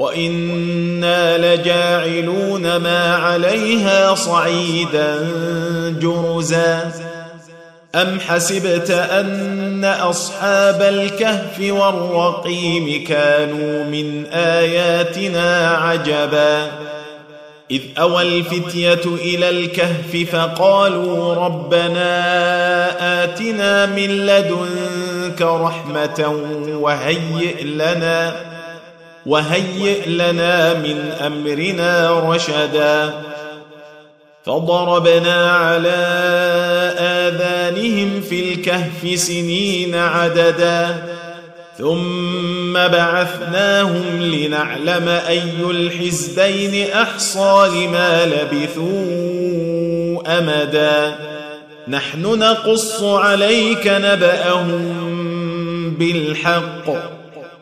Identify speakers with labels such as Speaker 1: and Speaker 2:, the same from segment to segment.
Speaker 1: وأنا لجاعلون ما عليها صعيدا جرزا ام حسبت ان اصحاب الكهف والرقيم كانوا من اياتنا عجبا اذ اوى الفتيه إلى الكهف فقالوا ربنا اتنا من لدنك رحمه وهيئ لنا وهيئ لنا من أمرنا رشدا. فضربنا على آذانهم في الكهف سنين عددا. ثم بعثناهم لنعلم أي الحزبين أحصى لما لبثوا أمدا. نحن نقص عليك نبأهم بالحق.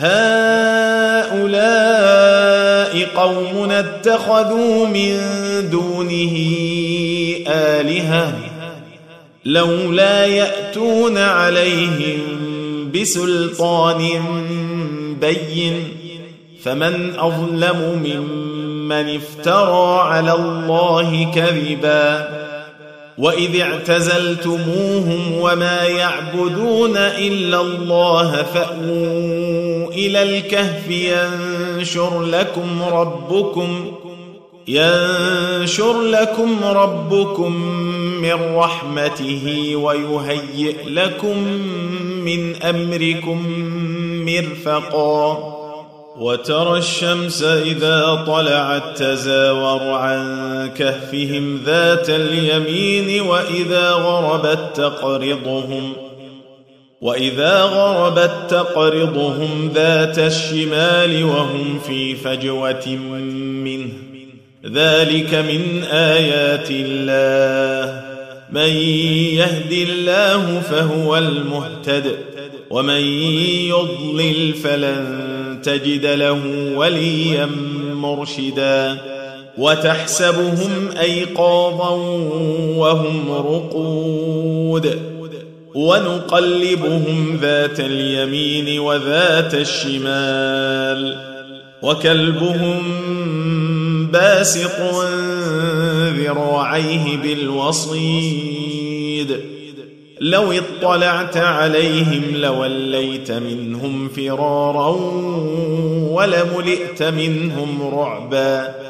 Speaker 1: هؤلاء قوم اتخذوا من دونه آلهة لولا يأتون عليهم بسلطان بين فمن أظلم ممن افترى على الله كذبا وإذ اعتزلتموهم وما يعبدون إلا الله فأووا إلى الكهف ينشر لكم ربكم ينشر لكم ربكم من رحمته ويهيئ لكم من أمركم مرفقا. وترى الشمس إذا طلعت تزاور عن كهفهم ذات اليمين وإذا غربت تقرضهم. وإذا غربت تقرضهم ذات الشمال وهم في فجوة منه. ذلك من آيات الله. من يهد الله فهو المهتد. ومن يضلل فلن تجد له وليا مرشدا. وتحسبهم أيقاظا وهم رقود. ونقلبهم ذات اليمين وذات الشمال وكلبهم باسق ذراعيه بالوصيد لو اطلعت عليهم لوليت منهم فرارا ولملئت منهم رعبا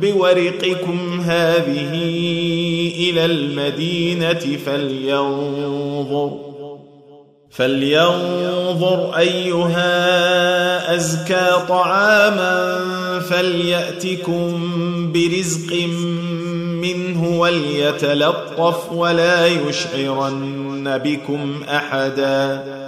Speaker 1: بورقكم هذه إلى المدينة فلينظر فلينظر أيها أزكى طعاما فليأتكم برزق منه وليتلطف ولا يشعرن بكم أحدا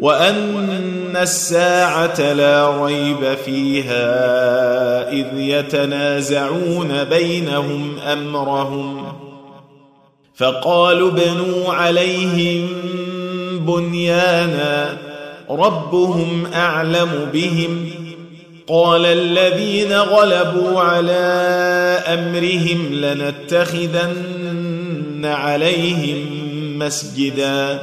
Speaker 1: وان الساعة لا ريب فيها اذ يتنازعون بينهم امرهم فقالوا ابنوا عليهم بنيانا ربهم اعلم بهم قال الذين غلبوا على امرهم لنتخذن عليهم مسجدا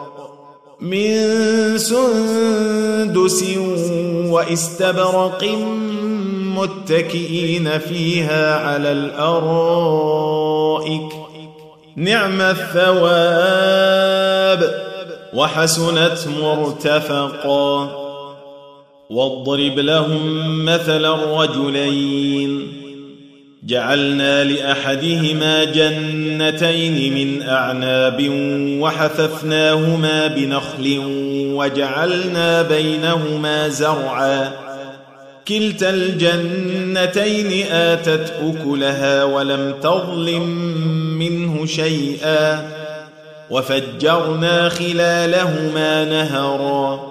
Speaker 1: من سندس واستبرق متكئين فيها على الأرائك. نعم الثواب وحسنت مرتفقا. واضرب لهم مثل الرجلين. جعلنا لأحدهما جنتين من أعناب وحففناهما بنخل وجعلنا بينهما زرعا. كلتا الجنتين آتت أكلها ولم تظلم منه شيئا. وفجرنا خلالهما نهرا.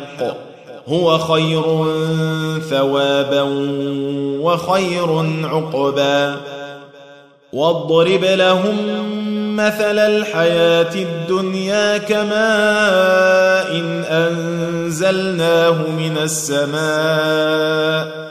Speaker 1: هو خير ثوابا وخير عقبا. واضرب لهم مثل الحياة الدنيا كماء إن أنزلناه من السماء.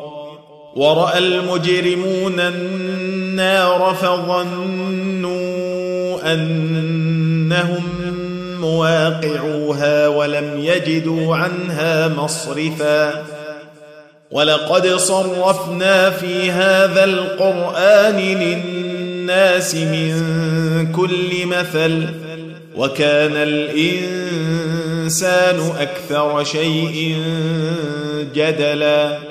Speaker 1: ورأى المجرمون النار فظنوا أنهم مواقعوها ولم يجدوا عنها مصرفا. ولقد صرفنا في هذا القرآن للناس من كل مثل وكان الإنسان أكثر شيء جدلا.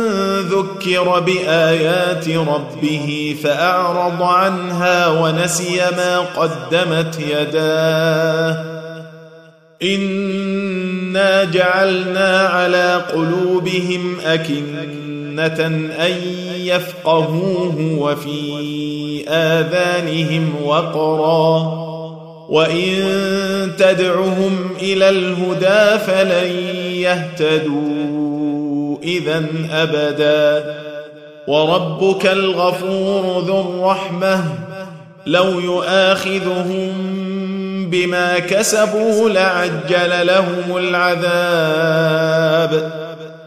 Speaker 1: ذكر بآيات ربه فأعرض عنها ونسي ما قدمت يداه. انا جعلنا على قلوبهم اكنه ان يفقهوه وفي اذانهم وقرا وان تدعهم إلى الهدى فلن يهتدوا. إذا أبدا. وربك الغفور ذو الرحمة. لو يؤاخذهم بما كسبوا لعجل لهم العذاب.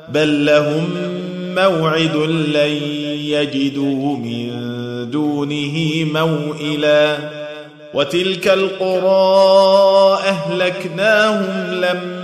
Speaker 1: بل لهم موعد لن يجدوا من دونه موئلا. وتلك القرى أهلكناهم لما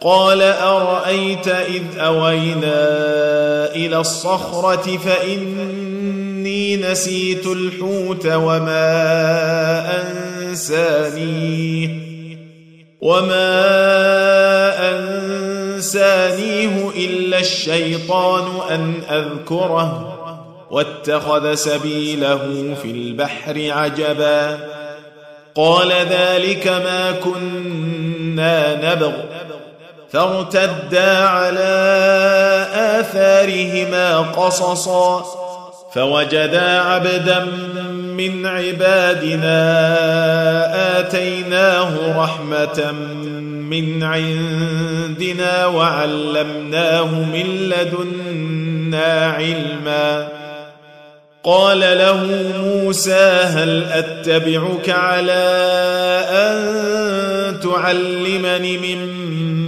Speaker 1: قال أرأيت إذ أوينا إلى الصخرة فإني نسيت الحوت وما أنسانيه وما أنسانيه إلا الشيطان أن أذكره واتخذ سبيله في البحر عجبا. قال ذلك ما كنا نبغ. فارتدا على آثارهما قصصا فوجدا عبدا من عبادنا آتيناه رحمة من عندنا وعلمناه من لدنا علما. قال له موسى هل أتبعك على أن تعلمني مما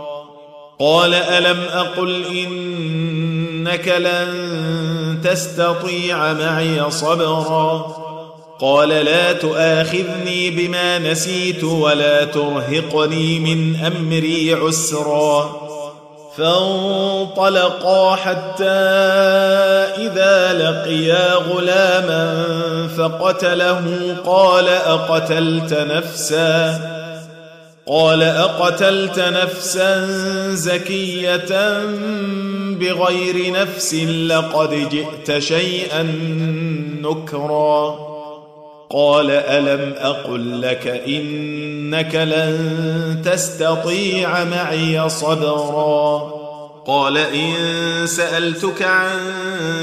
Speaker 1: قال ألم أقل إنك لن تستطيع معي صبرا قال لا تؤاخذني بما نسيت ولا ترهقني من أمري عسرا فانطلقا حتى إذا لقيا غلاما فقتله قال أقتلت نفسا قال أقتلت نفسا زكية بغير نفس لقد جئت شيئا نكرا. قال ألم أقل لك إنك لن تستطيع معي صبرا. قال إن سألتك عن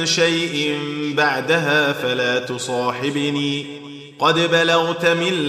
Speaker 1: شيء بعدها فلا تصاحبني. قد بلغت من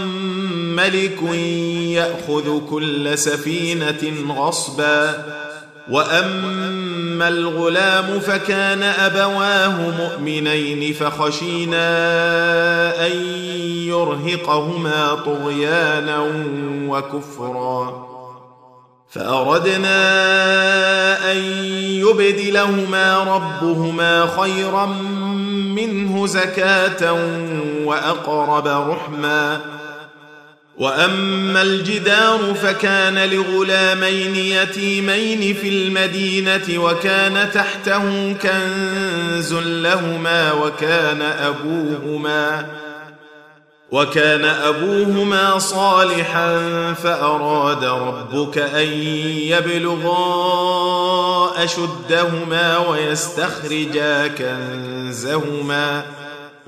Speaker 1: ملك يأخذ كل سفينة غصبا وأما الغلام فكان أبواه مؤمنين فخشينا أن يرهقهما طغيانا وكفرا. فأردنا أن يبدلهما ربهما خيرا منه زكاة وأقرب رحما. وأما الجدار فكان لغلامين يتيمين في المدينة وكان تحته كنز لهما وكان أبوهما وكان أبوهما صالحا فأراد ربك أن يبلغا أشدهما ويستخرجا كنزهما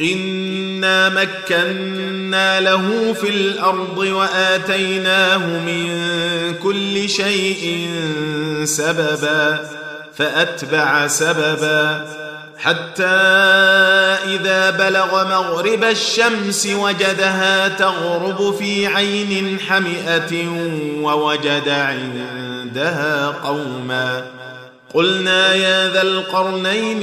Speaker 1: انا مكنا له في الأرض واتيناه من كل شيء سببا فاتبع سببا حتى اذا بلغ مغرب الشمس وجدها تغرب في عين حمئه ووجد عندها قوما قلنا يا ذا القرنين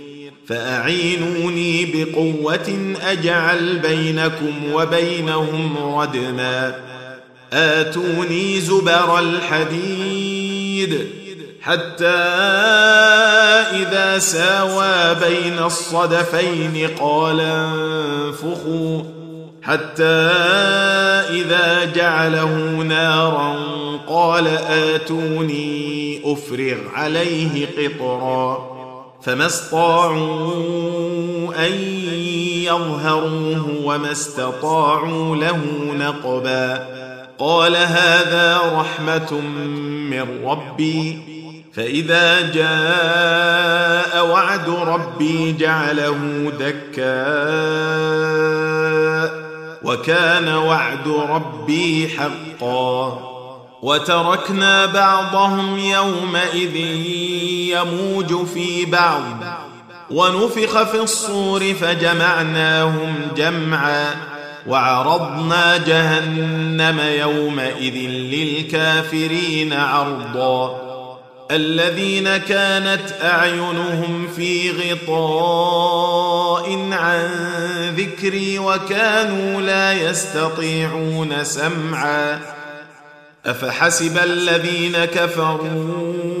Speaker 1: فأعينوني بقوة أجعل بينكم وبينهم ردما. آتوني زبر الحديد حتى إذا ساوى بين الصدفين قال انفخوا حتى إذا جعله نارا قال آتوني أفرغ عليه قطرا. فما استطاعوا أن يظهروه وما استطاعوا له نقبا. قال هذا رحمة من ربي. فإذا جاء وعد ربي جعله دكا. وكان وعد ربي حقا. وتركنا بعضهم يومئذ يموج في بعض ونفخ في الصور فجمعناهم جمعا وعرضنا جهنم يومئذ للكافرين عرضا الذين كانت أعينهم في غطاء عن ذكري وكانوا لا يستطيعون سمعا أفحسب الذين كفروا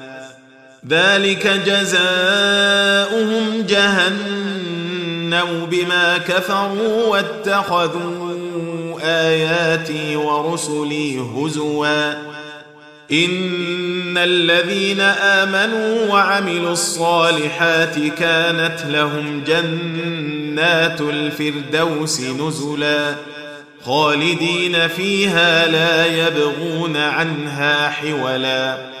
Speaker 1: ذلك جزاؤهم جهنم بما كفروا واتخذوا آياتي ورسلي هزوا. إن الذين آمنوا وعملوا الصالحات كانت لهم جنات الفردوس نزلا. خالدين فيها لا يبغون عنها حولا.